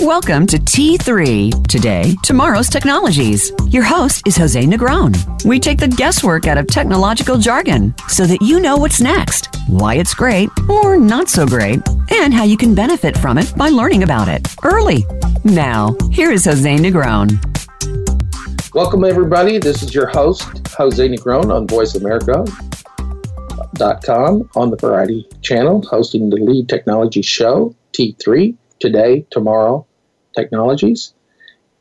Welcome to T3 Today, Tomorrow's Technologies. Your host is Jose Negron. We take the guesswork out of technological jargon so that you know what's next, why it's great or not so great, and how you can benefit from it by learning about it early. Now, here is Jose Negron. Welcome, everybody. This is your host, Jose Negron on VoiceAmerica.com on the Variety Channel, hosting the lead technology show, T3 Today, Tomorrow, Technologies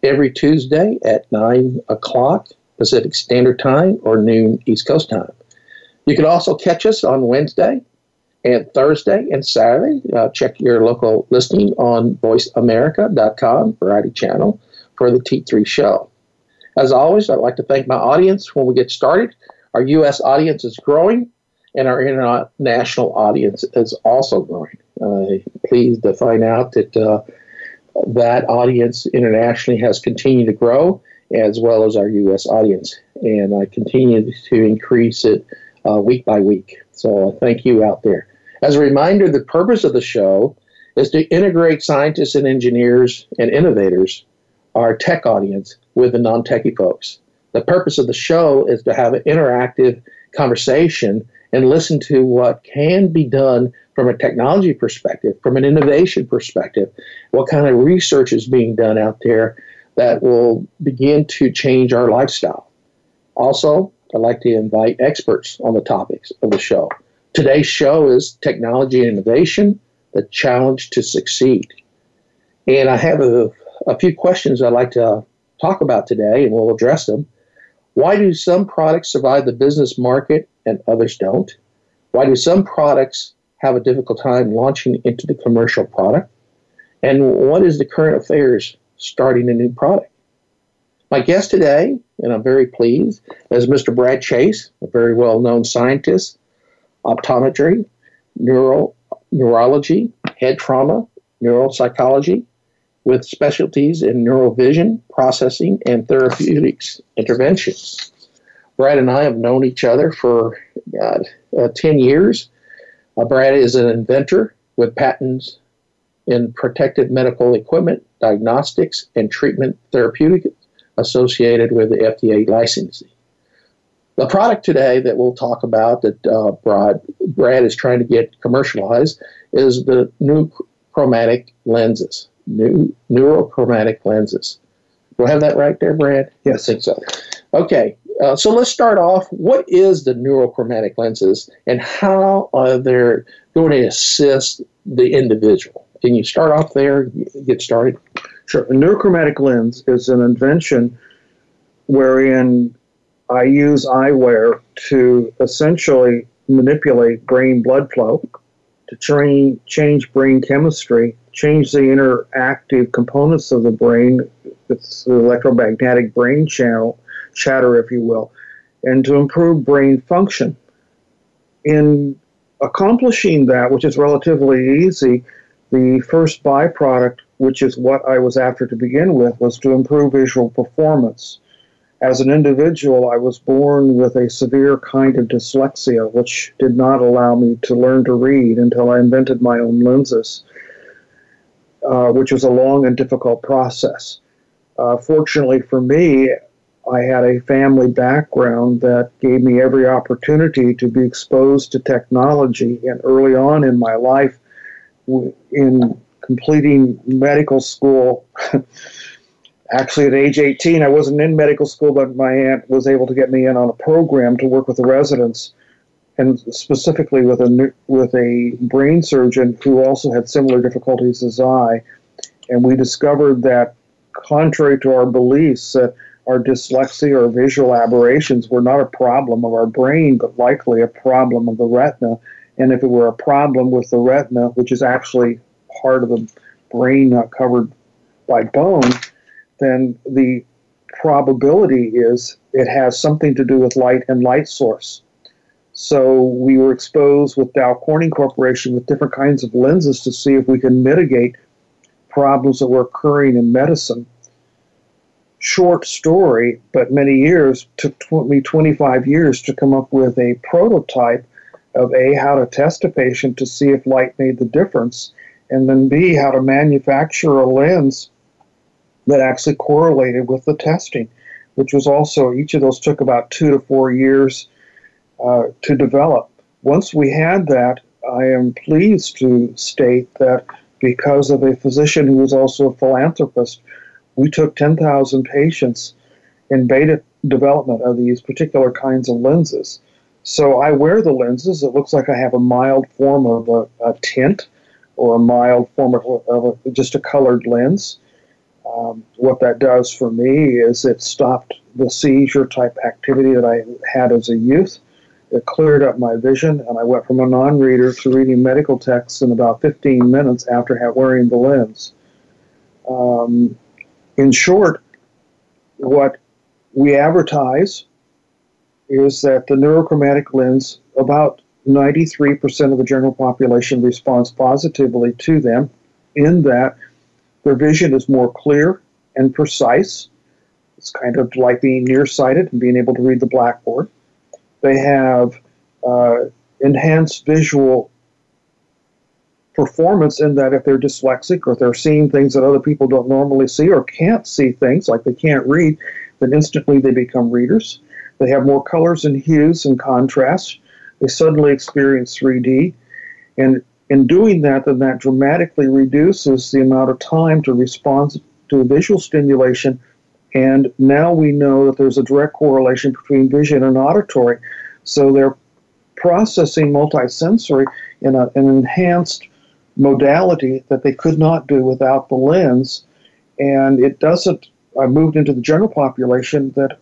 every Tuesday at 9 o'clock Pacific Standard Time or noon East Coast time. You can also catch us on Wednesday and Thursday and Saturday. Uh, check your local listing on voiceamerica.com, variety channel, for the T3 show. As always, I'd like to thank my audience when we get started. Our U.S. audience is growing, and our international audience is also growing. Uh, pleased to find out that uh, that audience internationally has continued to grow, as well as our U.S. audience. And I continue to increase it uh, week by week. So thank you out there. As a reminder, the purpose of the show is to integrate scientists and engineers and innovators, our tech audience, with the non techie folks. The purpose of the show is to have an interactive conversation and listen to what can be done from a technology perspective, from an innovation perspective, what kind of research is being done out there that will begin to change our lifestyle. Also, I'd like to invite experts on the topics of the show. Today's show is Technology and Innovation, the challenge to succeed. And I have a, a few questions I'd like to talk about today, and we'll address them. Why do some products survive the business market and others don't? Why do some products have a difficult time launching into the commercial product? And what is the current affairs starting a new product? My guest today, and I'm very pleased, is Mr. Brad Chase, a very well known scientist, optometry, neural, neurology, head trauma, neuropsychology, with specialties in neurovision, processing, and therapeutics interventions. Brad and I have known each other for God, uh, 10 years uh, Brad is an inventor with patents in protective medical equipment, diagnostics, and treatment therapeutics associated with the FDA licensing. The product today that we'll talk about that uh, Brad, Brad is trying to get commercialized is the new chromatic lenses, new neurochromatic lenses. Do I have that right there, Brad? Yes. I think so. Okay, uh, so let's start off. What is the neurochromatic lenses, and how are they going to assist the individual? Can you start off there? Get started. Sure. A neurochromatic lens is an invention wherein I use eyewear to essentially manipulate brain blood flow, to train, change brain chemistry, change the interactive components of the brain. It's the electromagnetic brain channel chatter, if you will, and to improve brain function. In accomplishing that, which is relatively easy, the first byproduct, which is what I was after to begin with, was to improve visual performance. As an individual, I was born with a severe kind of dyslexia, which did not allow me to learn to read until I invented my own lenses, uh, which was a long and difficult process. Uh, fortunately for me, I had a family background that gave me every opportunity to be exposed to technology. And early on in my life, in completing medical school, actually at age 18, I wasn't in medical school, but my aunt was able to get me in on a program to work with the residents, and specifically with a with a brain surgeon who also had similar difficulties as I. And we discovered that, contrary to our beliefs, that our dyslexia or visual aberrations were not a problem of our brain, but likely a problem of the retina. And if it were a problem with the retina, which is actually part of the brain not covered by bone, then the probability is it has something to do with light and light source. So we were exposed with Dow Corning Corporation with different kinds of lenses to see if we can mitigate problems that were occurring in medicine short story, but many years, took me 25 years to come up with a prototype of A, how to test a patient to see if light made the difference, and then B, how to manufacture a lens that actually correlated with the testing, which was also, each of those took about two to four years uh, to develop. Once we had that, I am pleased to state that because of a physician who was also a philanthropist, we took 10,000 patients in beta development of these particular kinds of lenses. So I wear the lenses. It looks like I have a mild form of a, a tint or a mild form of, of a, just a colored lens. Um, what that does for me is it stopped the seizure type activity that I had as a youth. It cleared up my vision, and I went from a non reader to reading medical texts in about 15 minutes after wearing the lens. Um, in short, what we advertise is that the neurochromatic lens, about 93% of the general population responds positively to them, in that their vision is more clear and precise. It's kind of like being nearsighted and being able to read the blackboard. They have uh, enhanced visual performance in that if they're dyslexic or they're seeing things that other people don't normally see or can't see things like they can't read, then instantly they become readers. They have more colors and hues and contrasts. They suddenly experience 3D. And in doing that, then that dramatically reduces the amount of time to respond to visual stimulation. And now we know that there's a direct correlation between vision and auditory. So they're processing multisensory in a, an enhanced modality that they could not do without the lens. And it doesn't, I moved into the general population that,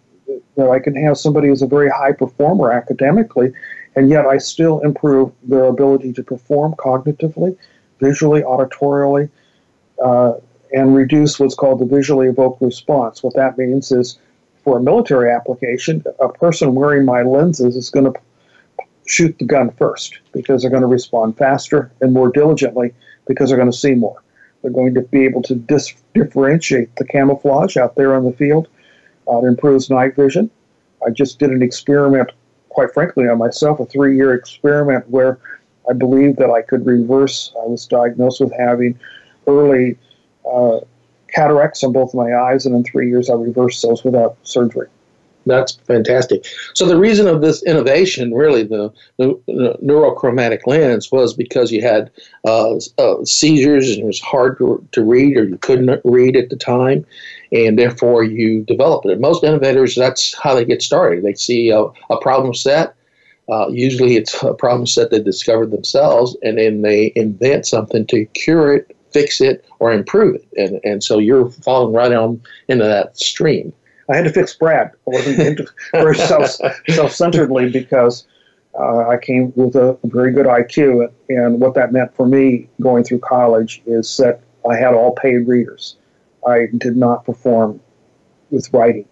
I can have somebody who's a very high performer academically and yet I still improve their ability to perform cognitively, visually, auditorially, uh, and reduce what's called the visually evoked response. What that means is for a military application, a person wearing my lenses is going to shoot the gun first because they're going to respond faster and more diligently because they're going to see more. They're going to be able to dis- differentiate the camouflage out there on the field. Uh, it improves night vision. I just did an experiment quite frankly, on myself, a three year experiment where I believed that I could reverse. I was diagnosed with having early uh, cataracts on both my eyes, and in three years, I reversed those without surgery. That's fantastic. So the reason of this innovation, really, the, the, the neurochromatic lens, was because you had uh, uh, seizures and it was hard to, to read, or you couldn't read at the time, and therefore you develop it. most innovators, that's how they get started. They see a, a problem set. Uh, usually, it's a problem set they discovered themselves, and then they invent something to cure it, fix it, or improve it. And and so you're falling right on into that stream. I had to fix Brad. I wasn't very self self centeredly because uh, I came with a very good IQ, and what that meant for me going through college is that I had all paid readers. I did not perform with writing.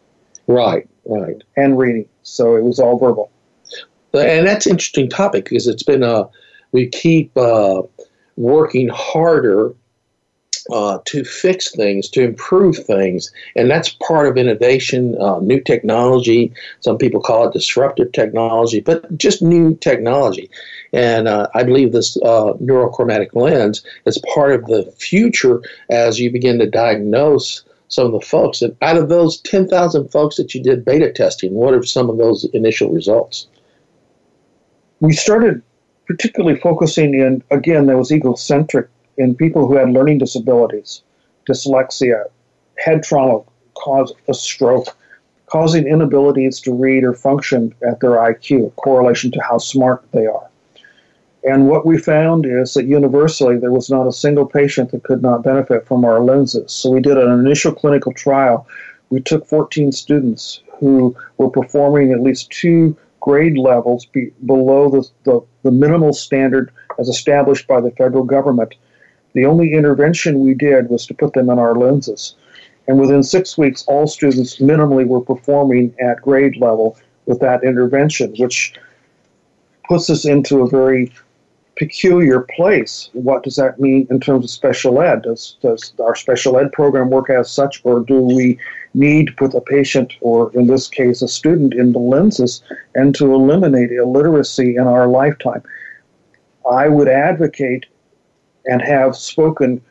Right, right. And reading. So it was all verbal. And that's an interesting topic because it's been a, uh, we keep uh, working harder uh, to fix things, to improve things. And that's part of innovation, uh, new technology. Some people call it disruptive technology, but just new technology. And uh, I believe this uh, neurochromatic lens is part of the future as you begin to diagnose some of the folks. And out of those 10,000 folks that you did beta testing, what are some of those initial results? We started particularly focusing in, again, that was egocentric in people who had learning disabilities, dyslexia, head trauma caused a stroke, causing inabilities to read or function at their IQ, correlation to how smart they are. And what we found is that universally there was not a single patient that could not benefit from our lenses. So we did an initial clinical trial. We took 14 students who were performing at least two grade levels be below the, the, the minimal standard as established by the federal government the only intervention we did was to put them in our lenses. And within six weeks, all students minimally were performing at grade level with that intervention, which puts us into a very peculiar place. What does that mean in terms of special ed? Does, does our special ed program work as such, or do we need to put a patient, or in this case, a student, in the lenses and to eliminate illiteracy in our lifetime? I would advocate and have spoken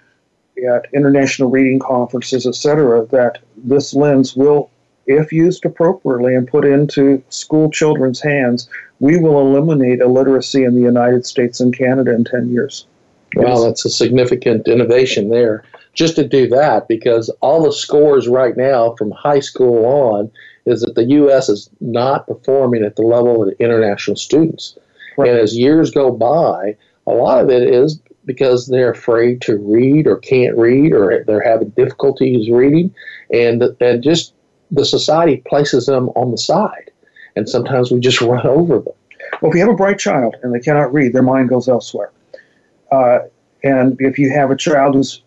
at international reading conferences, etc., that this lens will, if used appropriately and put into school children's hands, we will eliminate illiteracy in the United States and Canada in 10 years. Well, that's a significant innovation there. Just to do that, because all the scores right now from high school on is that the U.S. is not performing at the level of the international students. Right. And as years go by, a lot of it is because they're afraid to read or can't read or they're having difficulties reading, and and just the society places them on the side, and sometimes we just run over them. Well, if you have a bright child and they cannot read, their mind goes elsewhere. Uh, and if you have a child who's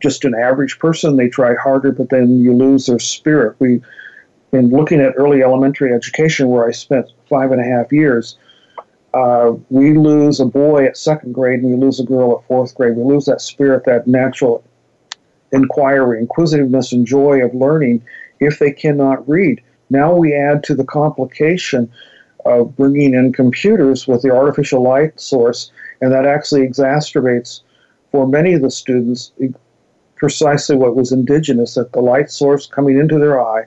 just an average person, they try harder, but then you lose their spirit. We, in looking at early elementary education, where I spent five and a half years, uh, we lose a boy at second grade and we lose a girl at fourth grade. We lose that spirit, that natural inquiry, inquisitiveness, and joy of learning if they cannot read. Now we add to the complication of bringing in computers with the artificial light source, and that actually exacerbates for many of the students precisely what was indigenous that the light source coming into their eye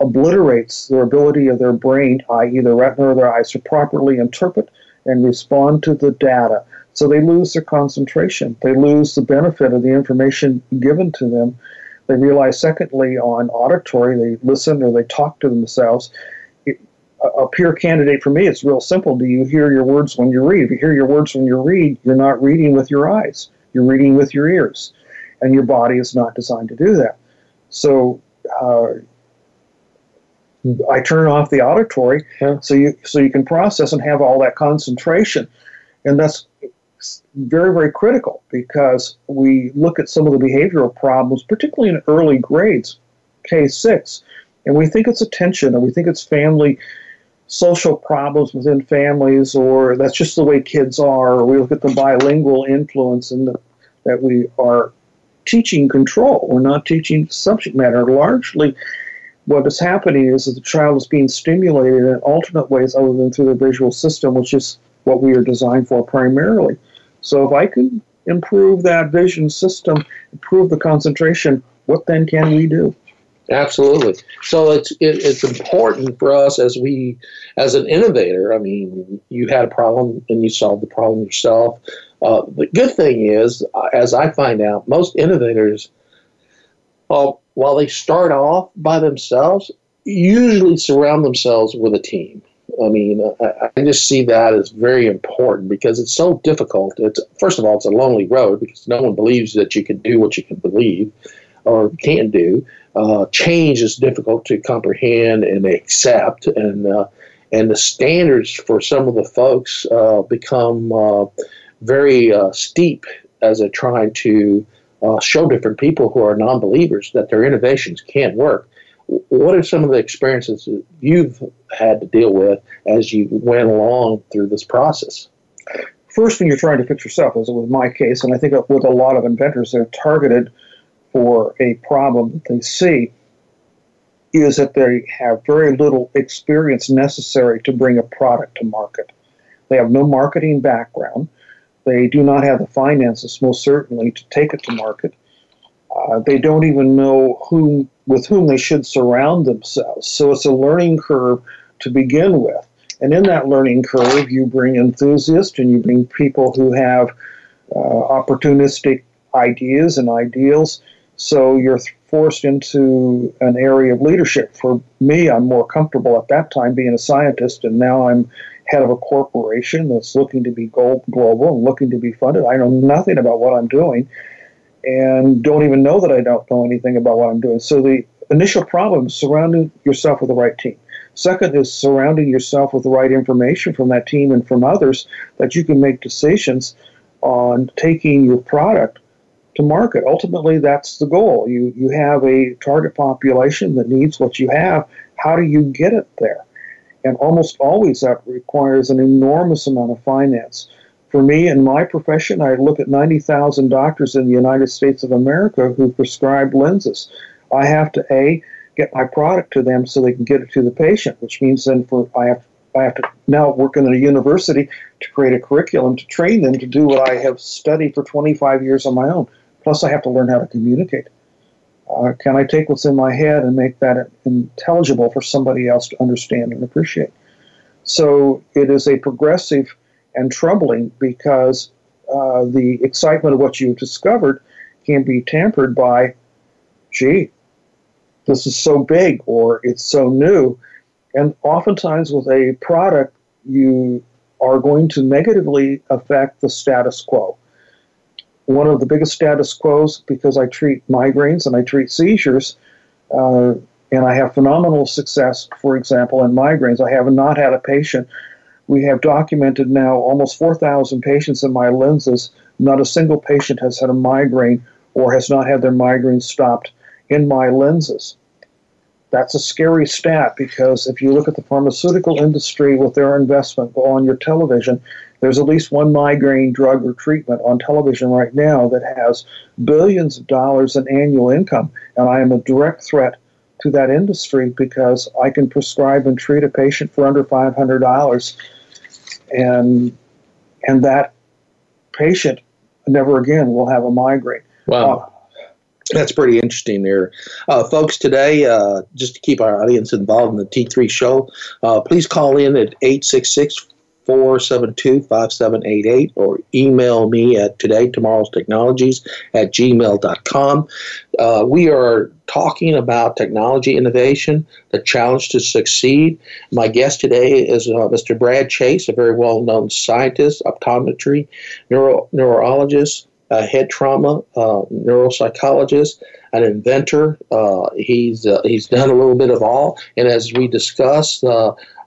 obliterates their ability of their brain, i.e., the retina or their eyes, to properly interpret and respond to the data. So they lose their concentration. They lose the benefit of the information given to them. They realize, secondly, on auditory, they listen or they talk to themselves. a peer candidate for me, it's real simple. Do you hear your words when you read? If you hear your words when you read, you're not reading with your eyes, you're reading with your ears. And your body is not designed to do that. So, uh, I turn off the auditory yeah. so you so you can process and have all that concentration, and that's very very critical because we look at some of the behavioral problems, particularly in early grades, K six, and we think it's attention and we think it's family social problems within families or that's just the way kids are or we look at the bilingual influence and that we are teaching control we're not teaching subject matter largely what is happening is that the child is being stimulated in alternate ways other than through the visual system, which is what we are designed for primarily. So if I can improve that vision system, improve the concentration, what then can we do? Absolutely. So it's it, it's important for us as we as an innovator. I mean, you had a problem and you solved the problem yourself. Uh, the good thing is, as I find out, most innovators uh, while they start off by themselves, usually surround themselves with a team. I mean, I, I, just see that as very important because it's so difficult. It's first of all, it's a lonely road because no one believes that you can do what you can believe or can do. Uh, change is difficult to comprehend and accept, and uh, and the standards for some of the folks uh, become uh, very uh, steep as they're trying to uh, show different people who are non believers that their innovations can work. What are some of the experiences that you've had to deal with as you went along through this process? First thing you're trying to fix yourself, as it was my case, and I think with a lot of inventors, they're targeted for a problem that they see, is that they have very little experience necessary to bring a product to market. They have no marketing background. They do not have the finances, most certainly, to take it to market. Uh, they don't even know whom with whom they should surround themselves. So it's a learning curve to begin with. And in that learning curve, you bring enthusiasts and you bring people who have uh, opportunistic ideas and ideals. So you're forced into an area of leadership. For me, I'm more comfortable at that time being a scientist, and now I'm head of a corporation that's looking to be global and looking to be funded. I know nothing about what I'm doing and don't even know that I don't know anything about what I'm doing. So the initial problem is surrounding yourself with the right team. Second is surrounding yourself with the right information from that team and from others that you can make decisions on taking your product to market. Ultimately, that's the goal. You you have a target population that needs what you have. How do you get it there? And almost always that requires an enormous amount of finance. For me, in my profession, I look at 90,000 doctors in the United States of America who prescribe lenses. I have to A, get my product to them so they can get it to the patient, which means then for I have I have to now work in a university to create a curriculum to train them to do what I have studied for 25 years on my own. Plus, I have to learn how to communicate. Uh, can I take what's in my head and make that intelligible for somebody else to understand and appreciate? So it is a progressive and troubling because uh, the excitement of what you've discovered can be tampered by, gee, this is so big or it's so new. And oftentimes with a product, you are going to negatively affect the status quo. One of the biggest status quos, because I treat migraines and I treat seizures, uh, and I have phenomenal success, for example, in migraines. I have not had a patient. We have documented now almost 4,000 patients in my lenses. Not a single patient has had a migraine or has not had their migraine stopped in my lenses. That's a scary stat because if you look at the pharmaceutical industry with their investment on your television, there's at least one migraine drug or treatment on television right now that has billions of dollars in annual income. And I am a direct threat to that industry because I can prescribe and treat a patient for under $500 and and that patient never again will have a migraine. Wow. Uh, that's pretty interesting there. Uh, folks, today, uh, just to keep our audience involved in the T3 show, uh, please call in at 866 472 5788 or email me at today, tomorrow's technologies at gmail.com. Uh, we are talking about technology innovation, the challenge to succeed. My guest today is uh, Mr. Brad Chase, a very well known scientist, optometry, neuro- neurologist, a head trauma uh, neuropsychologist, an inventor. Uh, he's uh, he's done a little bit of all, and as we discussed,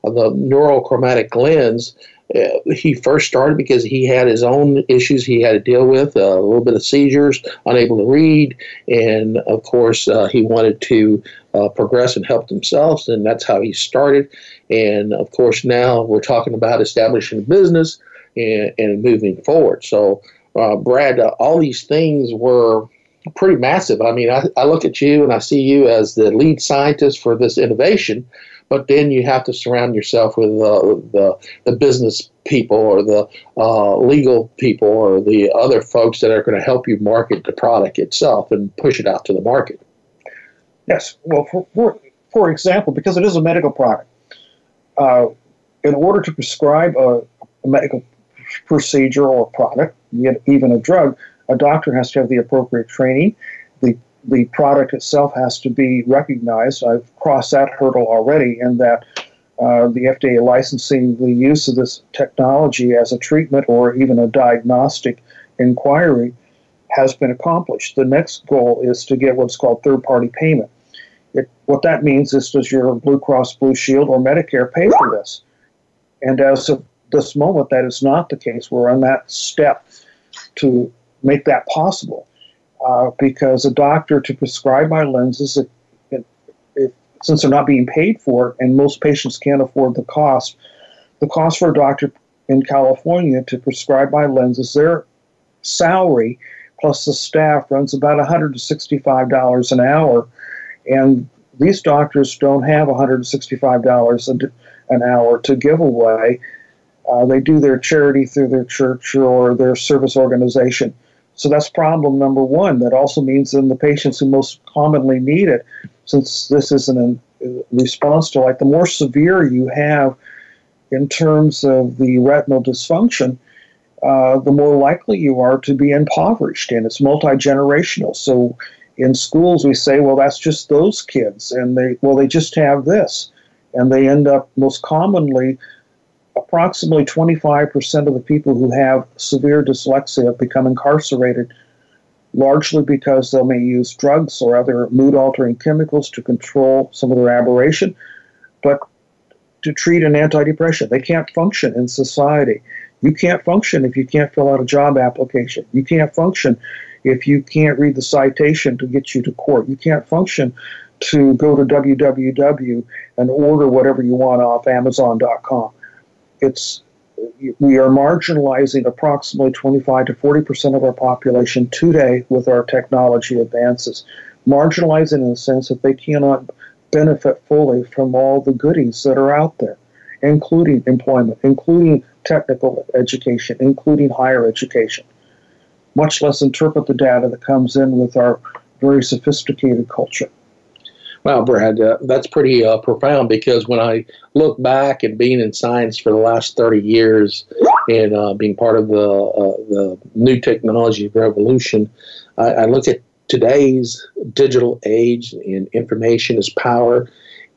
uh, the neurochromatic lens. Uh, he first started because he had his own issues he had to deal with, uh, a little bit of seizures, unable to read, and of course uh, he wanted to uh, progress and help themselves, and that's how he started. And of course now we're talking about establishing a business and, and moving forward. So, uh, Brad, all these things were pretty massive. I mean, I, I look at you and I see you as the lead scientist for this innovation but then you have to surround yourself with uh, the, the business people or the uh, legal people or the other folks that are going to help you market the product itself and push it out to the market. Yes. Well, for, for, for example, because it is a medical product, uh, in order to prescribe a, a medical procedure or a product, even a drug, a doctor has to have the appropriate training. The product itself has to be recognized. I've crossed that hurdle already in that uh, the FDA licensing the use of this technology as a treatment or even a diagnostic inquiry has been accomplished. The next goal is to get what's called third party payment. It, what that means is does your Blue Cross Blue Shield or Medicare pay for this? And as of this moment, that is not the case. We're on that step to make that possible uh, because a doctor to prescribe my lenses, it, it, it, since they're not being paid for, and most patients can't afford the cost, the cost for a doctor in California to prescribe my lenses, their salary plus the staff runs about $165 an hour. And these doctors don't have $165 an hour to give away. Uh, they do their charity through their church or their service organization. So that's problem number one. That also means in the patients who most commonly need it, since this is an a response to like the more severe you have in terms of the retinal dysfunction, uh, the more likely you are to be impoverished, and it's multi generational. So in schools, we say, well, that's just those kids, and they well, they just have this, and they end up most commonly approximately 25% of the people who have severe dyslexia become incarcerated, largely because they may use drugs or other mood altering chemicals to control some of their aberration, but to treat an antidepressant. They can't function in society. You can't function if you can't fill out a job application. You can't function if you can't read the citation to get you to court. You can't function to go to www and order whatever you want off Amazon.com it's we are marginalizing approximately 25 to 40 percent of our population today with our technology advances. Marginalizing in the sense that they cannot benefit fully from all the goodies that are out there. including employment, including technical education, including higher education, much less interpret the data that comes in with our very sophisticated culture. Wow, Brad, uh, that's pretty uh, profound because when I look back and being in science for the last 30 years and uh, being part of the, uh, the new technology revolution, I, I look at today's digital age and information is power.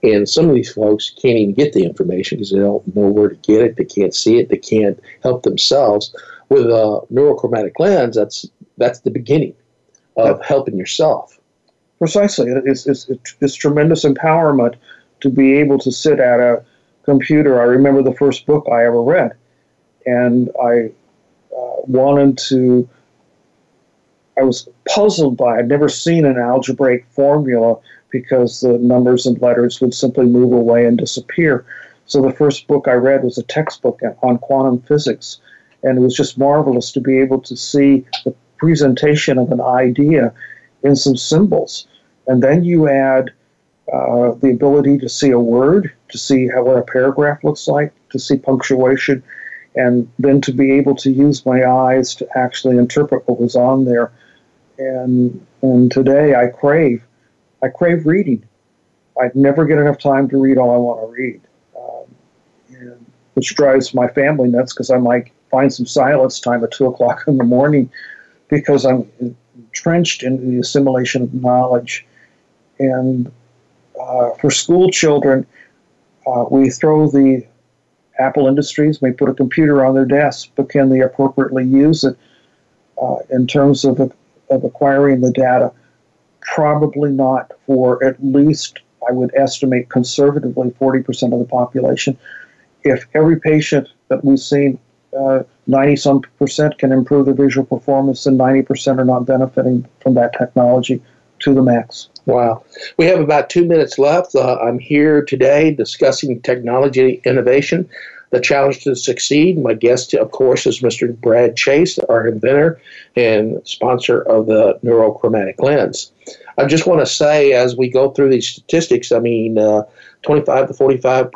And some of these folks can't even get the information because they don't know where to get it. They can't see it. They can't help themselves. With a neurochromatic lens, that's that's the beginning of helping yourself. Precisely, it's, it's, it's tremendous empowerment to be able to sit at a computer. I remember the first book I ever read, and I uh, wanted to. I was puzzled by. I'd never seen an algebraic formula because the numbers and letters would simply move away and disappear. So the first book I read was a textbook on quantum physics, and it was just marvelous to be able to see the presentation of an idea in some symbols. And then you add uh, the ability to see a word, to see how what a paragraph looks like, to see punctuation, and then to be able to use my eyes to actually interpret what was on there. And and today I crave I crave reading. I never get enough time to read all I want to read, um, and, which drives my family nuts because I might find some silence time at two o'clock in the morning because I'm entrenched in the assimilation of knowledge. And uh, for school children, uh, we throw the Apple Industries we put a computer on their desk, but can they appropriately use it uh, in terms of, of acquiring the data? Probably not for at least, I would estimate conservatively, 40% of the population. If every patient that we've seen, 90 uh, some percent can improve their visual performance, and 90% are not benefiting from that technology to the max. Wow. We have about two minutes left. Uh, I'm here today discussing technology innovation, the challenge to succeed. My guest, of course, is Mr. Brad Chase, our inventor and sponsor of the neurochromatic lens. I just want to say, as we go through these statistics, I mean, uh, 25 to 45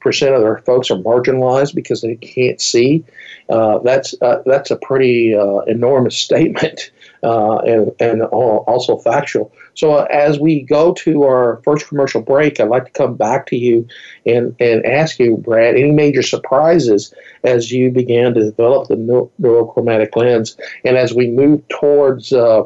percent of our folks are marginalized because they can't see. Uh, that's uh, that's a pretty uh, enormous statement uh, and, and also factual. So uh, as we go to our first commercial break, I'd like to come back to you and, and ask you, Brad, any major surprises as you began to develop the neurochromatic lens, and as we move towards uh,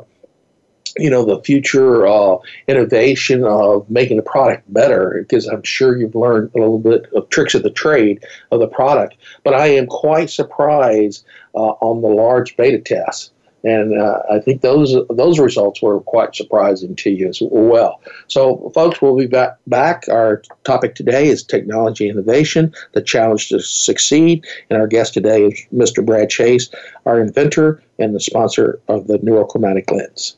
you know the future uh, innovation of making the product better because i'm sure you've learned a little bit of tricks of the trade of the product. But i am quite surprised uh, on the large beta tests and uh, I think those those results were quite surprising to you as well. So, folks, we'll be back. back. Our topic today is technology innovation, the challenge to succeed. And our guest today is Mr. Brad Chase, our inventor and the sponsor of the neurochromatic lens.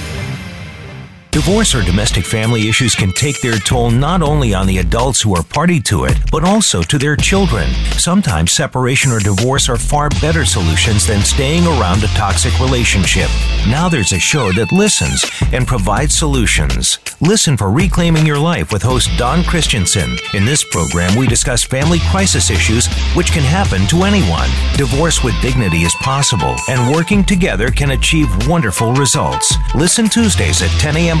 Divorce or domestic family issues can take their toll not only on the adults who are party to it, but also to their children. Sometimes separation or divorce are far better solutions than staying around a toxic relationship. Now there's a show that listens and provides solutions. Listen for Reclaiming Your Life with host Don Christensen. In this program, we discuss family crisis issues which can happen to anyone. Divorce with dignity is possible, and working together can achieve wonderful results. Listen Tuesdays at 10 a.m.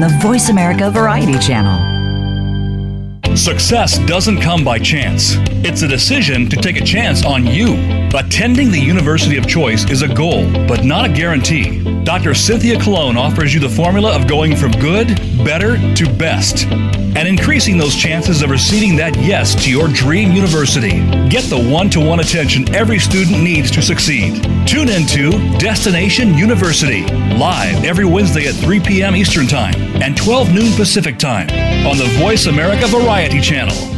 the Voice America Variety Channel. Success doesn't come by chance. It's a decision to take a chance on you. Attending the university of choice is a goal, but not a guarantee. Dr. Cynthia Colon offers you the formula of going from good, better to best, and increasing those chances of receiving that yes to your dream university. Get the one to one attention every student needs to succeed. Tune in to Destination University, live every Wednesday at 3 p.m. Eastern Time and 12 noon Pacific Time on the Voice America Variety Channel.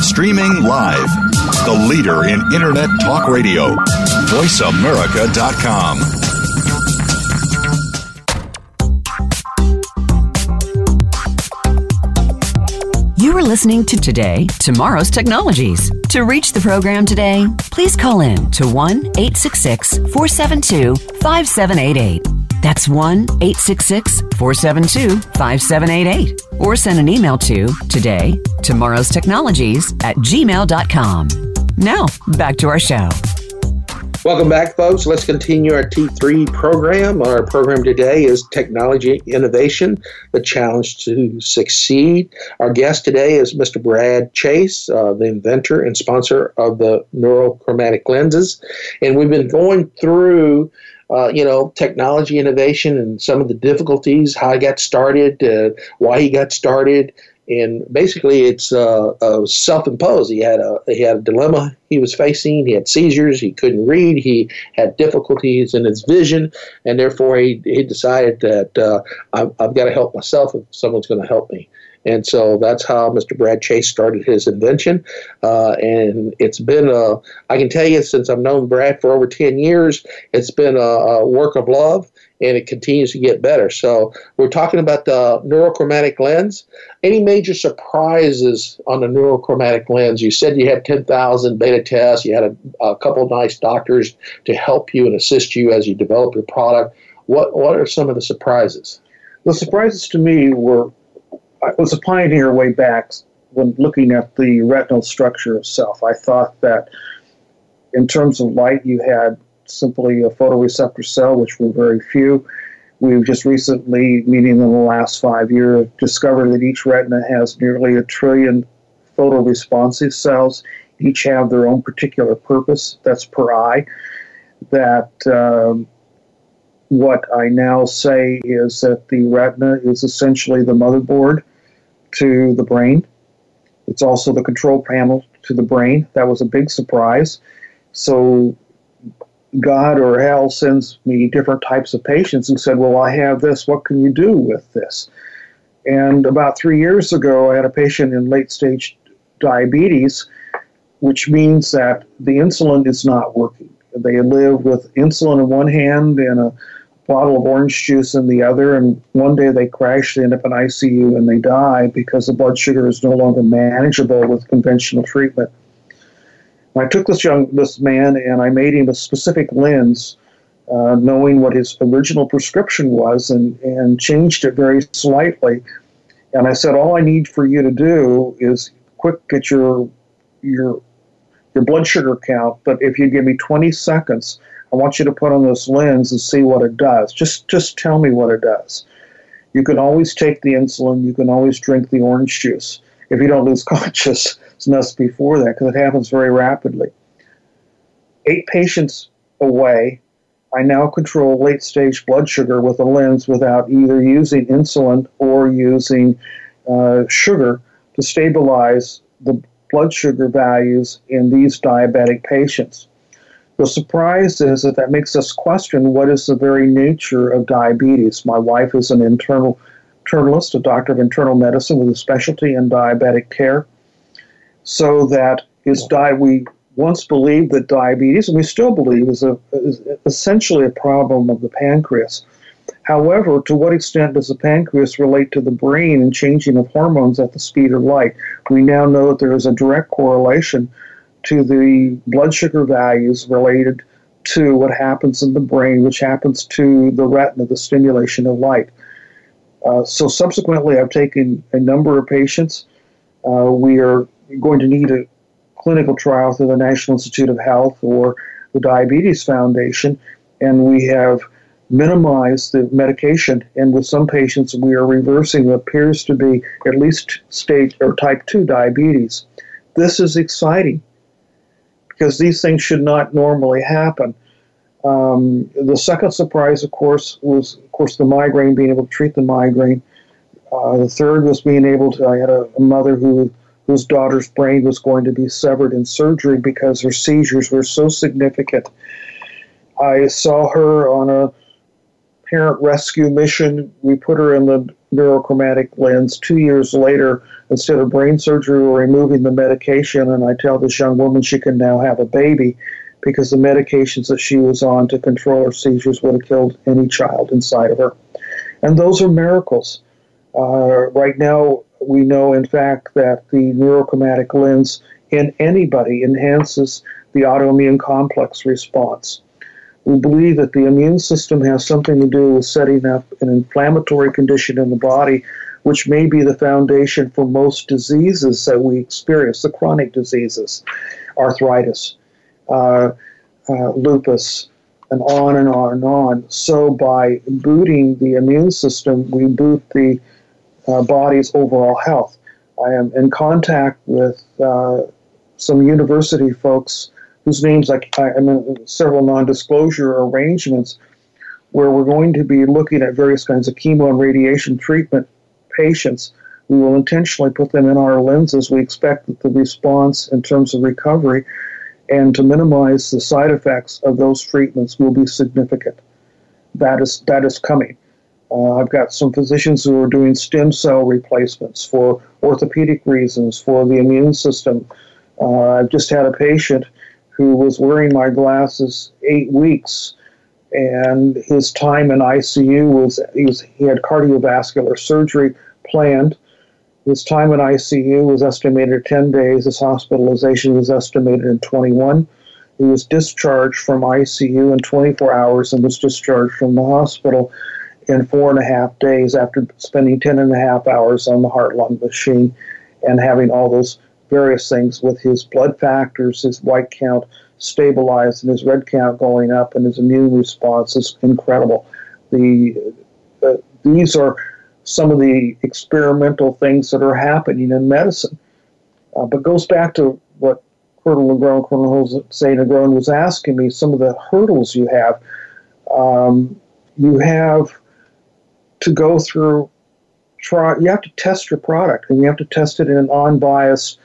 Streaming live. The leader in Internet talk radio. VoiceAmerica.com. You are listening to Today, Tomorrow's Technologies. To reach the program today, please call in to 1 866 472 5788. That's 1 866 472 5788. Or send an email to today, tomorrow's technologies at gmail.com. Now, back to our show. Welcome back, folks. Let's continue our T3 program. Our program today is Technology Innovation, the challenge to succeed. Our guest today is Mr. Brad Chase, uh, the inventor and sponsor of the neurochromatic lenses. And we've been going through uh, you know, technology innovation and some of the difficulties, how he got started, uh, why he got started, and basically it's uh, self-imposed. He had a he had a dilemma he was facing. He had seizures. He couldn't read. He had difficulties in his vision, and therefore he he decided that uh, I've, I've got to help myself if someone's going to help me. And so that's how Mr. Brad Chase started his invention. Uh, and it's been, a, I can tell you, since I've known Brad for over 10 years, it's been a, a work of love and it continues to get better. So we're talking about the neurochromatic lens. Any major surprises on the neurochromatic lens? You said you had 10,000 beta tests. You had a, a couple nice doctors to help you and assist you as you develop your product. What, what are some of the surprises? The surprises to me were I was a pioneer way back when looking at the retinal structure itself. I thought that in terms of light, you had simply a photoreceptor cell, which were very few. We've just recently, meaning in the last five years, discovered that each retina has nearly a trillion photoresponsive cells. Each have their own particular purpose. That's per eye. That um, what I now say is that the retina is essentially the motherboard to the brain. It's also the control panel to the brain. That was a big surprise. So God or hell sends me different types of patients and said, Well, I have this. What can you do with this? And about three years ago, I had a patient in late stage diabetes, which means that the insulin is not working. They live with insulin in one hand and a bottle of orange juice in the other, and one day they crash, they end up in ICU, and they die because the blood sugar is no longer manageable with conventional treatment. I took this young this man and I made him a specific lens, uh, knowing what his original prescription was, and and changed it very slightly. And I said, all I need for you to do is quick get your your your blood sugar count, but if you give me 20 seconds, I want you to put on this lens and see what it does. Just just tell me what it does. You can always take the insulin. You can always drink the orange juice if you don't lose consciousness before that, because it happens very rapidly. Eight patients away, I now control late stage blood sugar with a lens without either using insulin or using uh, sugar to stabilize the blood sugar values in these diabetic patients. The surprise is that that makes us question what is the very nature of diabetes. My wife is an internal internalist, a doctor of internal medicine with a specialty in diabetic care. So that is di- we once believed that diabetes, and we still believe, is, a, is essentially a problem of the pancreas. However, to what extent does the pancreas relate to the brain and changing of hormones at the speed of light? We now know that there is a direct correlation to the blood sugar values related to what happens in the brain, which happens to the retina, the stimulation of light. Uh, so, subsequently, I've taken a number of patients. Uh, we are going to need a clinical trial through the National Institute of Health or the Diabetes Foundation, and we have minimized the medication. And with some patients, we are reversing what appears to be at least stage or type 2 diabetes. This is exciting because these things should not normally happen. Um, the second surprise, of course, was of course the migraine, being able to treat the migraine. Uh, the third was being able to. I had a, a mother who whose daughter's brain was going to be severed in surgery because her seizures were so significant. I saw her on a parent rescue mission. We put her in the neurochromatic lens. Two years later, instead of brain surgery, we're removing the medication, and I tell this young woman she can now have a baby because the medications that she was on to control her seizures would have killed any child inside of her. And those are miracles. Uh, right now, we know, in fact, that the neurochromatic lens in anybody enhances the autoimmune complex response. We believe that the immune system has something to do with setting up an inflammatory condition in the body, which may be the foundation for most diseases that we experience, the chronic diseases, arthritis, uh, uh, lupus, and on and on and on. So, by booting the immune system, we boot the uh, body's overall health. I am in contact with uh, some university folks whose names I, I'm in several non disclosure arrangements where we're going to be looking at various kinds of chemo and radiation treatment patients. We will intentionally put them in our lenses. We expect that the response in terms of recovery and to minimize the side effects of those treatments will be significant. That is, that is coming. Uh, I've got some physicians who are doing stem cell replacements for orthopedic reasons, for the immune system. Uh, I've just had a patient who was wearing my glasses eight weeks, and his time in ICU was he, was, he had cardiovascular surgery planned. His time in ICU was estimated 10 days. His hospitalization was estimated in 21. He was discharged from ICU in 24 hours and was discharged from the hospital in four and a half days after spending 10 and a half hours on the heart lung machine and having all those various things with his blood factors, his white count stabilized, and his red count going up, and his immune response is incredible. The uh, these are some of the experimental things that are happening in medicine. Uh, but goes back to what Colonel Negron, Colonel Jose Negron was asking me, some of the hurdles you have. Um, you have to go through try you have to test your product and you have to test it in an unbiased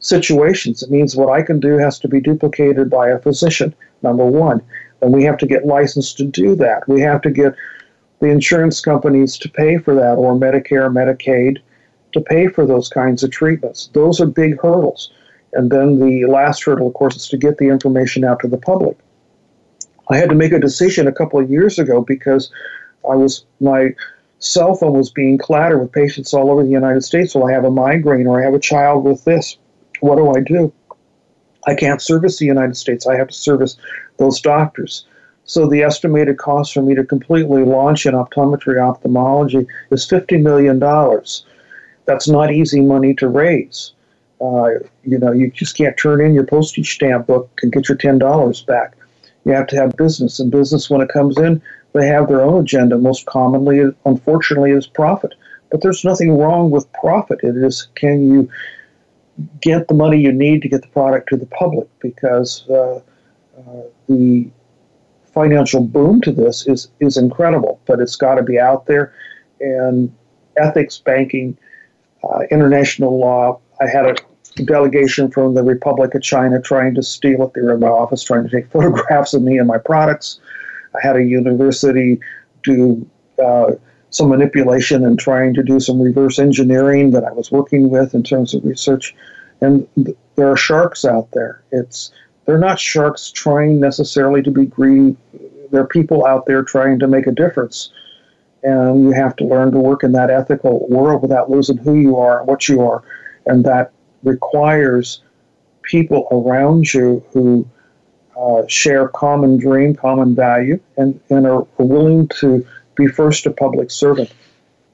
situations. It means what i can do has to be duplicated by a physician number one. And we have to get licensed to do that. We have to get the insurance companies to pay for that or medicare medicaid to pay for those kinds of treatments. Those are big hurdles. And then the last hurdle of course is to get the information out to the public. I had to make a decision a couple of years ago because i was my cell phone was being clattered with patients all over the United States. Well, I have a migraine or I have a child with this. What do I do? I can't service the United States. I have to service those doctors. So the estimated cost for me to completely launch in optometry ophthalmology is $50 million. That's not easy money to raise. Uh, you know, you just can't turn in your postage stamp book and get your $10 back. You have to have business, and business, when it comes in, they have their own agenda. Most commonly, unfortunately, is profit. But there's nothing wrong with profit. It is can you get the money you need to get the product to the public because uh, uh, the financial boom to this is is incredible. But it's got to be out there, and ethics, banking, uh, international law. I had a delegation from the Republic of China trying to steal it. They were in my office trying to take photographs of me and my products. I had a university do uh, some manipulation and trying to do some reverse engineering that I was working with in terms of research. And th- there are sharks out there. It's they're not sharks trying necessarily to be greedy. They're people out there trying to make a difference. And you have to learn to work in that ethical world without losing who you are and what you are. And that requires people around you who uh, share common dream, common value, and, and are willing to be first a public servant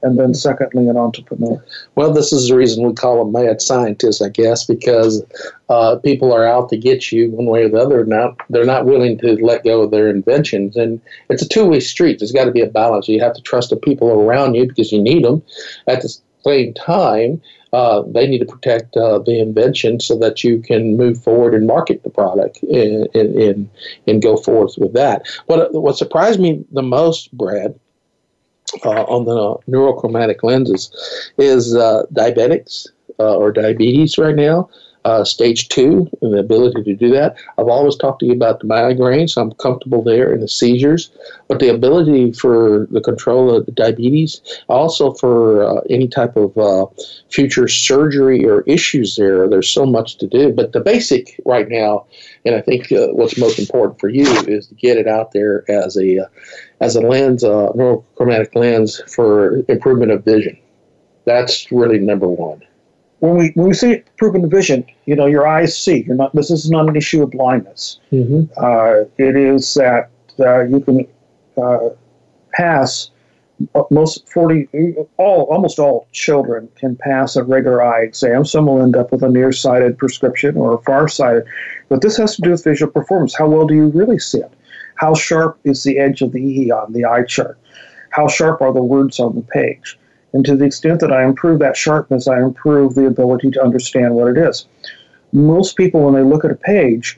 and then secondly an entrepreneur. Well this is the reason we call them mad scientists i guess because uh, people are out to get you one way or the other. Now they're not willing to let go of their inventions and it's a two-way street. There's got to be a balance. You have to trust the people around you because you need them at the same time uh, they need to protect uh, the invention so that you can move forward and market the product and, and, and go forth with that. What, what surprised me the most, Brad, uh, on the neurochromatic lenses is uh, diabetics uh, or diabetes right now uh, stage two and the ability to do that. I've always talked to you about the migraines. So I'm comfortable there in the seizures, but the ability for the control of the diabetes, also for uh, any type of uh, future surgery or issues there. There's so much to do, but the basic right now, and I think uh, what's most important for you is to get it out there as a uh, as a lens, uh, neurochromatic lens for improvement of vision. That's really number one when we when we say proven vision, you know, your eyes see. You're not. This is not an issue of blindness. Mm-hmm. Uh, it is that uh, you can uh, pass uh, most forty, all almost all children can pass a regular eye exam. Some will end up with a nearsighted prescription or a farsighted, but this has to do with visual performance. How well do you really see it? How sharp is the edge of the E on the eye chart? How sharp are the words on the page? And to the extent that I improve that sharpness, I improve the ability to understand what it is. Most people, when they look at a page,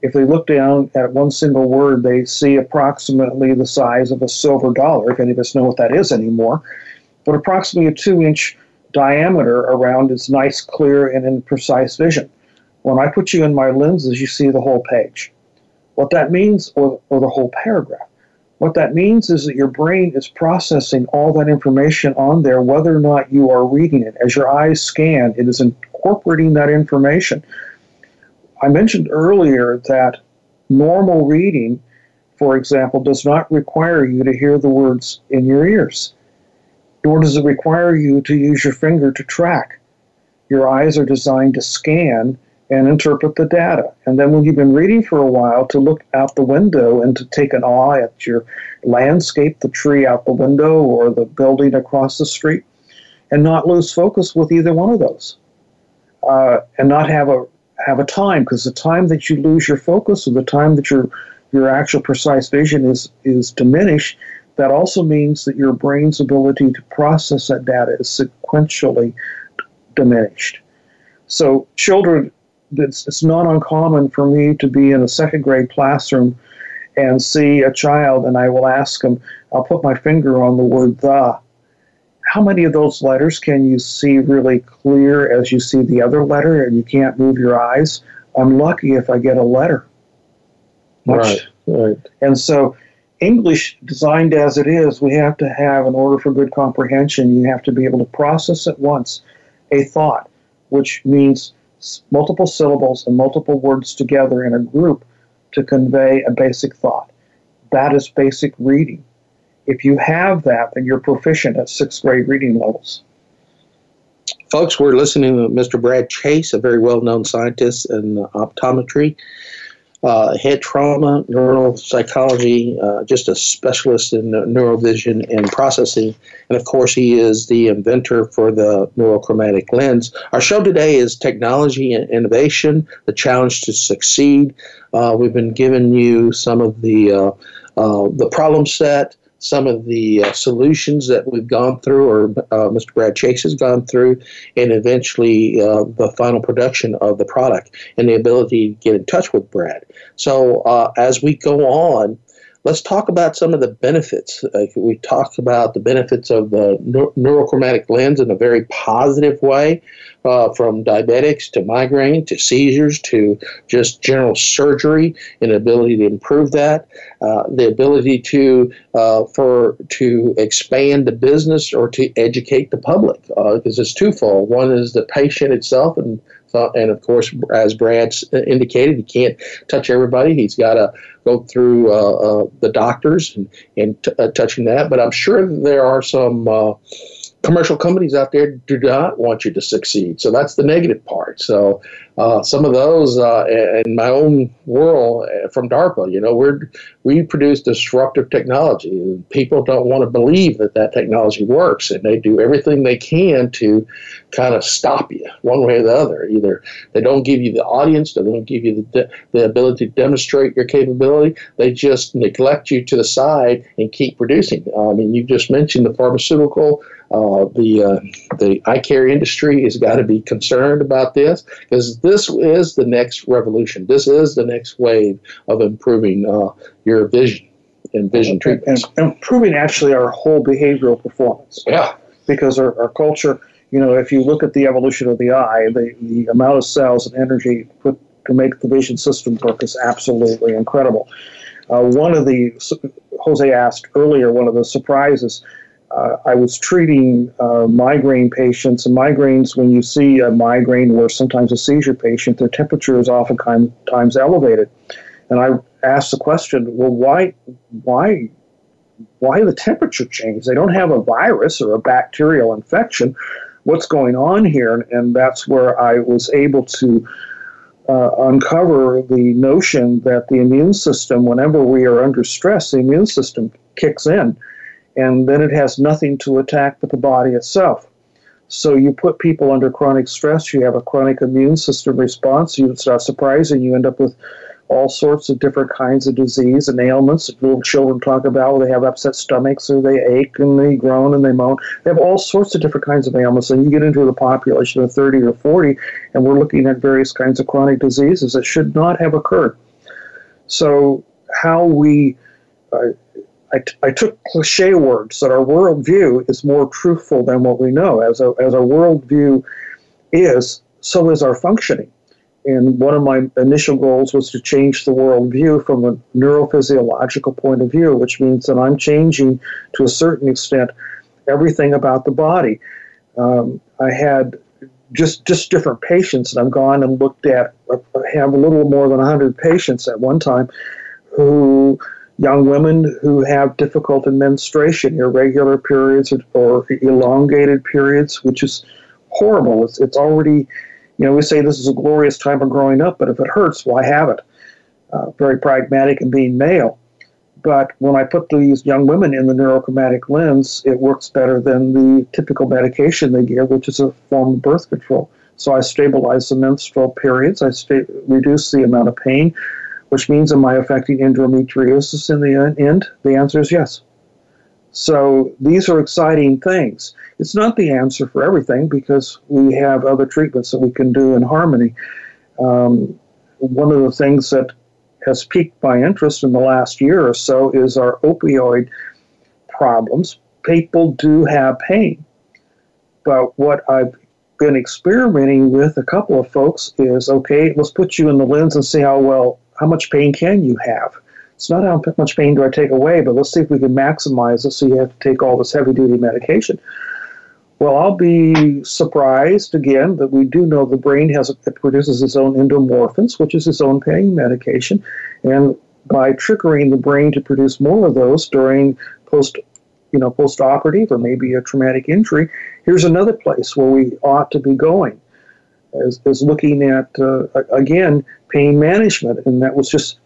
if they look down at one single word, they see approximately the size of a silver dollar, if any of us know what that is anymore, but approximately a two inch diameter around its nice, clear, and in precise vision. When I put you in my lenses, you see the whole page. What that means, or, or the whole paragraph. What that means is that your brain is processing all that information on there, whether or not you are reading it. As your eyes scan, it is incorporating that information. I mentioned earlier that normal reading, for example, does not require you to hear the words in your ears, nor does it require you to use your finger to track. Your eyes are designed to scan and interpret the data. And then when you've been reading for a while, to look out the window and to take an eye at your landscape, the tree out the window, or the building across the street, and not lose focus with either one of those. Uh, and not have a have a time because the time that you lose your focus or the time that your your actual precise vision is is diminished, that also means that your brain's ability to process that data is sequentially diminished. So children it's, it's not uncommon for me to be in a second grade classroom and see a child and I will ask them, I'll put my finger on the word the. How many of those letters can you see really clear as you see the other letter and you can't move your eyes? I'm lucky if I get a letter. Much. Right, right. And so, English, designed as it is, we have to have, in order for good comprehension, you have to be able to process at once a thought, which means multiple syllables and multiple words together in a group to convey a basic thought. That is basic reading. If you have that, then you're proficient at sixth grade reading levels. Folks, we're listening to Mr. Brad Chase, a very well known scientist in optometry uh, head trauma, neuropsychology, uh, just a specialist in neurovision and processing. And of course, he is the inventor for the neurochromatic lens. Our show today is technology and innovation, the challenge to succeed. Uh, we've been giving you some of the uh, uh, the problem set, some of the uh, solutions that we've gone through, or uh, Mr. Brad Chase has gone through, and eventually uh, the final production of the product and the ability to get in touch with Brad. So uh, as we go on, let's talk about some of the benefits. Like we talked about the benefits of the neurochromatic lens in a very positive way, uh, from diabetics to migraine to seizures to just general surgery and ability to improve that, uh, the ability to uh, for to expand the business or to educate the public because uh, it's twofold. One is the patient itself and and of course, as Brad's indicated, he can't touch everybody. He's got to go through uh, uh, the doctors and, and t- uh, touching that. But I'm sure there are some uh, commercial companies out there do not want you to succeed. So that's the negative part. So uh, some of those uh, in my own world uh, from DARPA, you know, we're we produce disruptive technology. People don't want to believe that that technology works, and they do everything they can to kind of stop you one way or the other. Either they don't give you the audience, they don't give you the, the ability to demonstrate your capability. They just neglect you to the side and keep producing. I mean, you just mentioned the pharmaceutical uh, the uh, the eye care industry has got to be concerned about this because this is the next revolution. This is the next wave of improving uh, your vision and vision treatments. And, improving actually our whole behavioral performance. Yeah. Because our, our culture, you know, if you look at the evolution of the eye, the, the amount of cells and energy put to make the vision system work is absolutely incredible. Uh, one of the, Jose asked earlier, one of the surprises uh, I was treating uh, migraine patients, and migraines, when you see a migraine or sometimes a seizure patient, their temperature is oftentimes elevated. And I asked the question, well, why, why, why the temperature change? They don't have a virus or a bacterial infection. What's going on here? And that's where I was able to uh, uncover the notion that the immune system, whenever we are under stress, the immune system kicks in and then it has nothing to attack but the body itself. So you put people under chronic stress, you have a chronic immune system response. You, it's not surprising you end up with all sorts of different kinds of disease and ailments little children talk about. They have upset stomachs or they ache and they groan and they moan. They have all sorts of different kinds of ailments. And you get into the population of 30 or 40, and we're looking at various kinds of chronic diseases that should not have occurred. So, how we uh, I, t- I took cliche words that our worldview is more truthful than what we know. As, a, as our worldview is, so is our functioning. And one of my initial goals was to change the worldview from a neurophysiological point of view, which means that I'm changing to a certain extent everything about the body. Um, I had just just different patients, and I've gone and looked at. I have a little more than 100 patients at one time who young women who have difficult in menstruation, irregular periods or, elongated periods, which is horrible. It's, it's already, you know, we say this is a glorious time of growing up, but if it hurts, why have it? Uh, very pragmatic and being male. But when I put these young women in the neurochromatic lens, it works better than the typical medication they give, which is a form of birth control. So I stabilize the menstrual periods, I sta- reduce the amount of pain, which means am I affecting endometriosis in the end? The answer is yes. So these are exciting things. It's not the answer for everything because we have other treatments that we can do in harmony. Um, one of the things that has piqued my interest in the last year or so is our opioid problems. People do have pain. But what I've been experimenting with a couple of folks is okay, let's put you in the lens and see how well how much pain can you have? It's not how much pain do I take away, but let's see if we can maximize it so you have to take all this heavy duty medication. Well, I'll be surprised again that we do know the brain has it produces its own endomorphins, which is its own pain medication, and by triggering the brain to produce more of those during post, you know, post-operative or maybe a traumatic injury, here's another place where we ought to be going is, looking at uh, again pain management, and that was just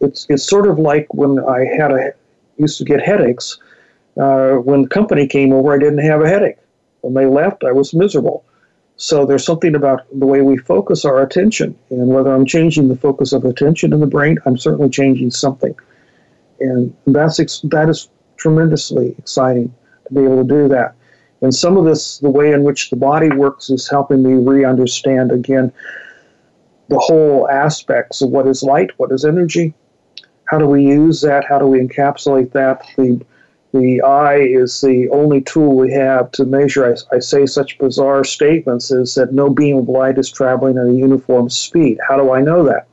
it's it's sort of like when I had a used to get headaches. Uh, when the company came over, I didn't have a headache. When they left, I was miserable. So there's something about the way we focus our attention, and whether I'm changing the focus of attention in the brain, I'm certainly changing something, and that's that is tremendously exciting to be able to do that. And some of this, the way in which the body works, is helping me re understand again the whole aspects of what is light, what is energy, how do we use that? How do we encapsulate that? The the eye is the only tool we have to measure. I, I, say such bizarre statements as that no beam of light is traveling at a uniform speed. How do I know that?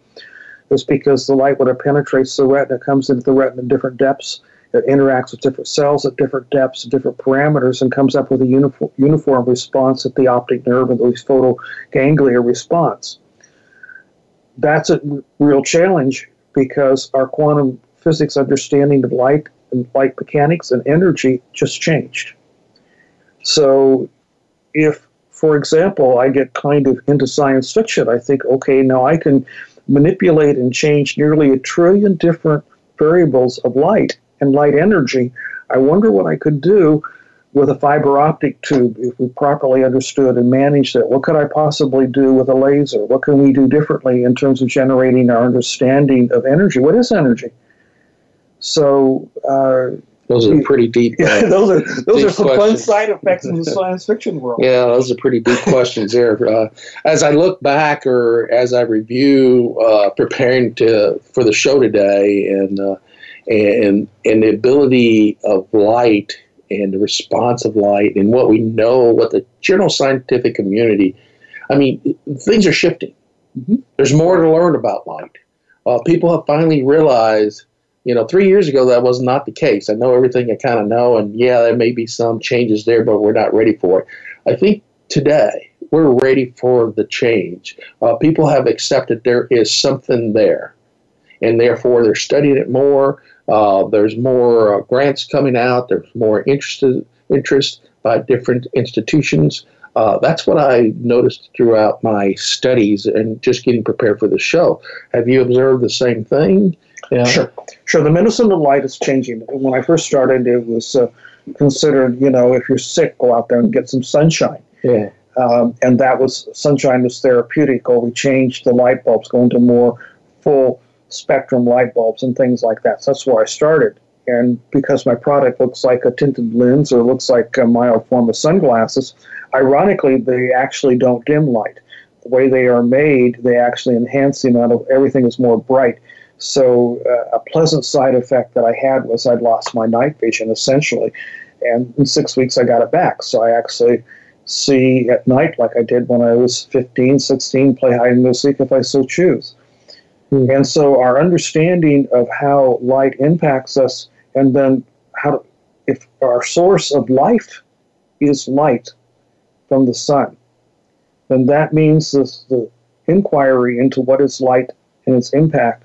It's because the light, when it penetrates the retina, comes into the retina at different depths. It interacts with different cells at different depths, different parameters, and comes up with a uniform, uniform response at the optic nerve and the photoganglia response. That's a real challenge because our quantum physics understanding of light and light mechanics and energy just changed. So, if, for example, I get kind of into science fiction, I think, okay, now I can manipulate and change nearly a trillion different variables of light and light energy. I wonder what I could do with a fiber optic tube if we properly understood and managed it. What could I possibly do with a laser? What can we do differently in terms of generating our understanding of energy? What is energy? So uh, those are pretty deep. Uh, those are those are some questions. fun side effects in the science fiction world. Yeah, those are pretty deep questions there. Uh, as I look back, or as I review, uh, preparing to for the show today, and uh, and and the ability of light and the response of light, and what we know, what the general scientific community. I mean, things are shifting. Mm-hmm. There's more to learn about light. Uh, people have finally realized you know, three years ago that was not the case. I know everything I kind of know, and yeah, there may be some changes there, but we're not ready for it. I think today we're ready for the change. Uh, people have accepted there is something there, and therefore they're studying it more. Uh, there's more uh, grants coming out. There's more interest interest by different institutions. Uh, that's what I noticed throughout my studies and just getting prepared for the show. Have you observed the same thing? Yeah. Sure, sure. The medicine of light is changing. When I first started, it was uh, considered, you know, if you're sick, go out there and get some sunshine. Yeah. Um, and that was sunshine was therapeutic. Or we changed the light bulbs, going to more full spectrum light bulbs and things like that. So that's where I started. And because my product looks like a tinted lens or looks like a mild form of sunglasses, ironically, they actually don't dim light. The way they are made, they actually enhance the amount of everything is more bright. So uh, a pleasant side effect that I had was I'd lost my night vision essentially, and in six weeks I got it back. So I actually see at night like I did when I was 15, 16, play hide and go seek if I so choose. Mm-hmm. And so our understanding of how light impacts us, and then how if our source of life is light from the sun, then that means this, the inquiry into what is light and its impact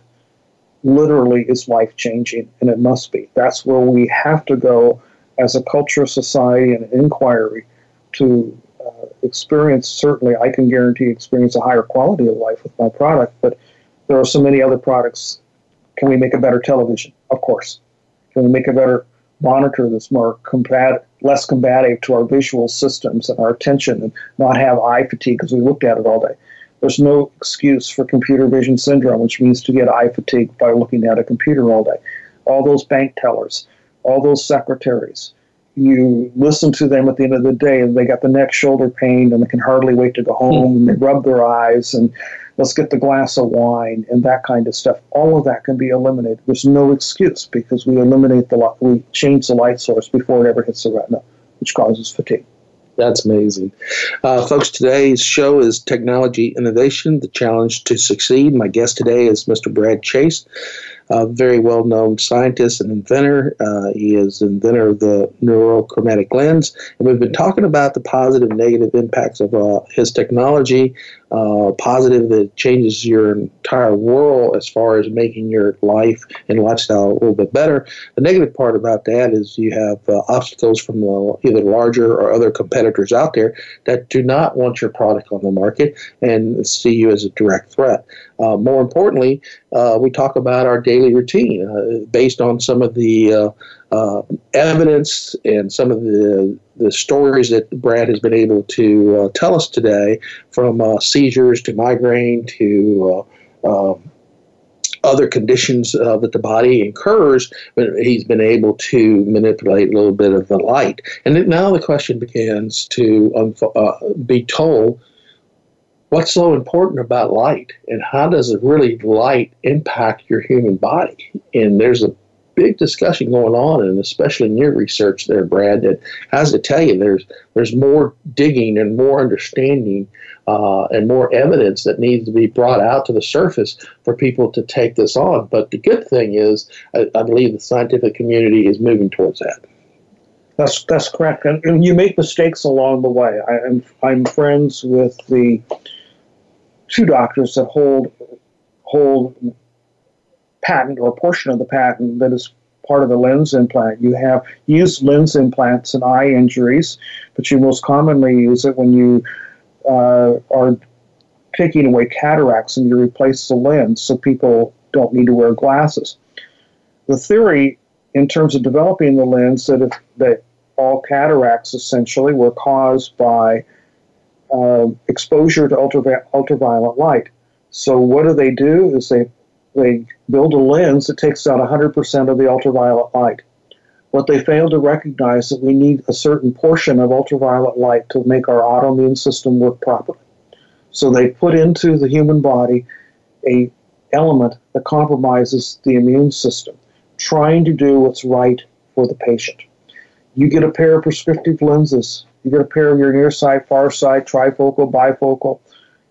literally is life changing, and it must be. That's where we have to go as a culture, society, and inquiry to uh, experience. Certainly, I can guarantee experience a higher quality of life with my product, but there are so many other products. Can we make a better television? Of course. Can we make a better monitor that's more combat, less combative to our visual systems and our attention and not have eye fatigue because we looked at it all day? There's no excuse for computer vision syndrome, which means to get eye fatigue by looking at a computer all day. All those bank tellers, all those secretaries, you listen to them at the end of the day and they got the neck shoulder pain and they can hardly wait to go home and they rub their eyes and let's get the glass of wine and that kind of stuff all of that can be eliminated there's no excuse because we eliminate the we change the light source before it ever hits the retina which causes fatigue that's amazing. Uh, folks, today's show is Technology Innovation, the challenge to succeed. My guest today is Mr. Brad Chase a very well known scientist and inventor. Uh, he is inventor of the neurochromatic lens. And we've been talking about the positive and negative impacts of uh, his technology. Uh, positive that changes your entire world as far as making your life and lifestyle a little bit better. The negative part about that is you have uh, obstacles from either larger or other competitors out there that do not want your product on the market and see you as a direct threat. Uh, more importantly, uh, we talk about our daily routine uh, based on some of the uh, uh, evidence and some of the the stories that Brad has been able to uh, tell us today, from seizures to migraine to um, other conditions uh, that the body incurs, he's been able to manipulate a little bit of the light. And now the question begins to uh, be told what's so important about light and how does it really light impact your human body? And there's a big discussion going on, and especially in your research there, Brad, that has to tell you there's there's more digging and more understanding uh, and more evidence that needs to be brought out to the surface for people to take this on. But the good thing is, I, I believe the scientific community is moving towards that. That's that's correct, and, and you make mistakes along the way. I, I'm, I'm friends with the two doctors that hold hold patent or portion of the patent that is part of the lens implant. You have used lens implants in eye injuries, but you most commonly use it when you uh, are taking away cataracts and you replace the lens so people don't need to wear glasses. The theory, in terms of developing the lens, that if, that all cataracts essentially were caused by uh, exposure to ultra, ultraviolet light. So what do they do? Is they they build a lens that takes out 100% of the ultraviolet light. What they fail to recognize is that we need a certain portion of ultraviolet light to make our autoimmune system work properly. So they put into the human body a element that compromises the immune system, trying to do what's right for the patient. You get a pair of prescriptive lenses. You get a pair of your near side, far side, trifocal, bifocal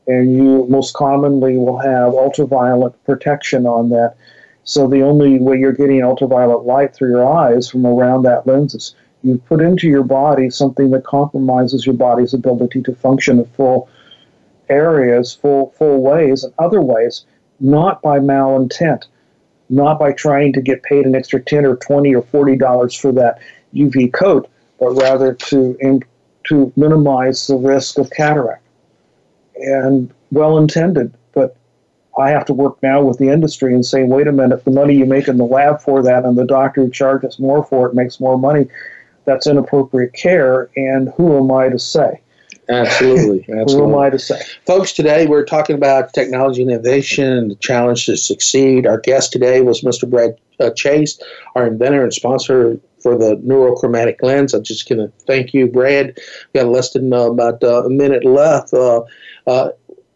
and you most commonly will have ultraviolet protection on that. So the only way you're getting ultraviolet light through your eyes from around that lens is you put into your body something that compromises your body's ability to function in full areas, full full ways, and other ways, not by malintent, not by trying to get paid an extra ten or twenty or forty dollars for that UV coat, but rather to to minimize the risk of cataract and well intended, but I have to work now with the industry and say, wait a minute, the money you make in the lab for that and the doctor who charges more for it makes more money. That's inappropriate care, and who am I to say? Absolutely. Absolutely. Who am I to say? Folks, today we're talking about technology innovation and the challenge to succeed. Our guest today was Mr. Brad uh, Chase, our inventor and sponsor for the neurochromatic lens. I'm just going to thank you, Brad. We've got less than uh, about uh, a minute left. Uh, uh,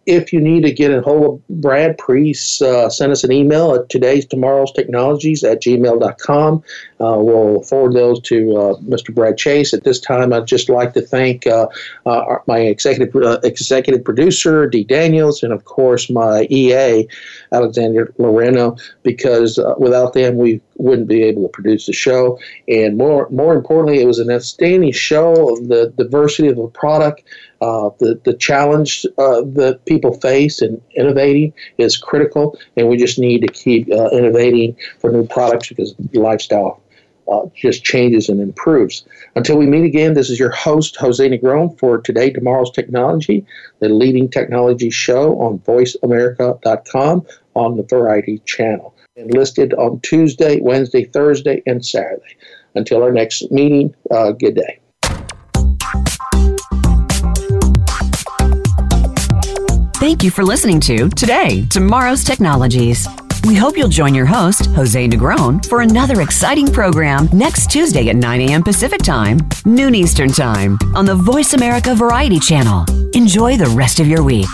if you need to get a hold of Brad, uh, send us an email at today's tomorrow's technologies at gmail.com. We'll forward those to Mr. Brad Chase. At this time, I'd just like to thank my executive executive producer, Dee Daniels, and of course my EA, Alexander Loreno, because without them, we wouldn't be able to produce the show. And more more importantly, it was an outstanding show of the diversity of the product. Uh, the the challenge uh, that people face in innovating is critical, and we just need to keep uh, innovating for new products because lifestyle uh, just changes and improves. Until we meet again, this is your host Jose Negron for today, tomorrow's technology, the leading technology show on VoiceAmerica.com on the Variety Channel, and listed on Tuesday, Wednesday, Thursday, and Saturday. Until our next meeting, uh, good day. Thank you for listening to Today, Tomorrow's Technologies. We hope you'll join your host, Jose Negron, for another exciting program next Tuesday at 9 a.m. Pacific Time, noon Eastern Time, on the Voice America Variety Channel. Enjoy the rest of your week.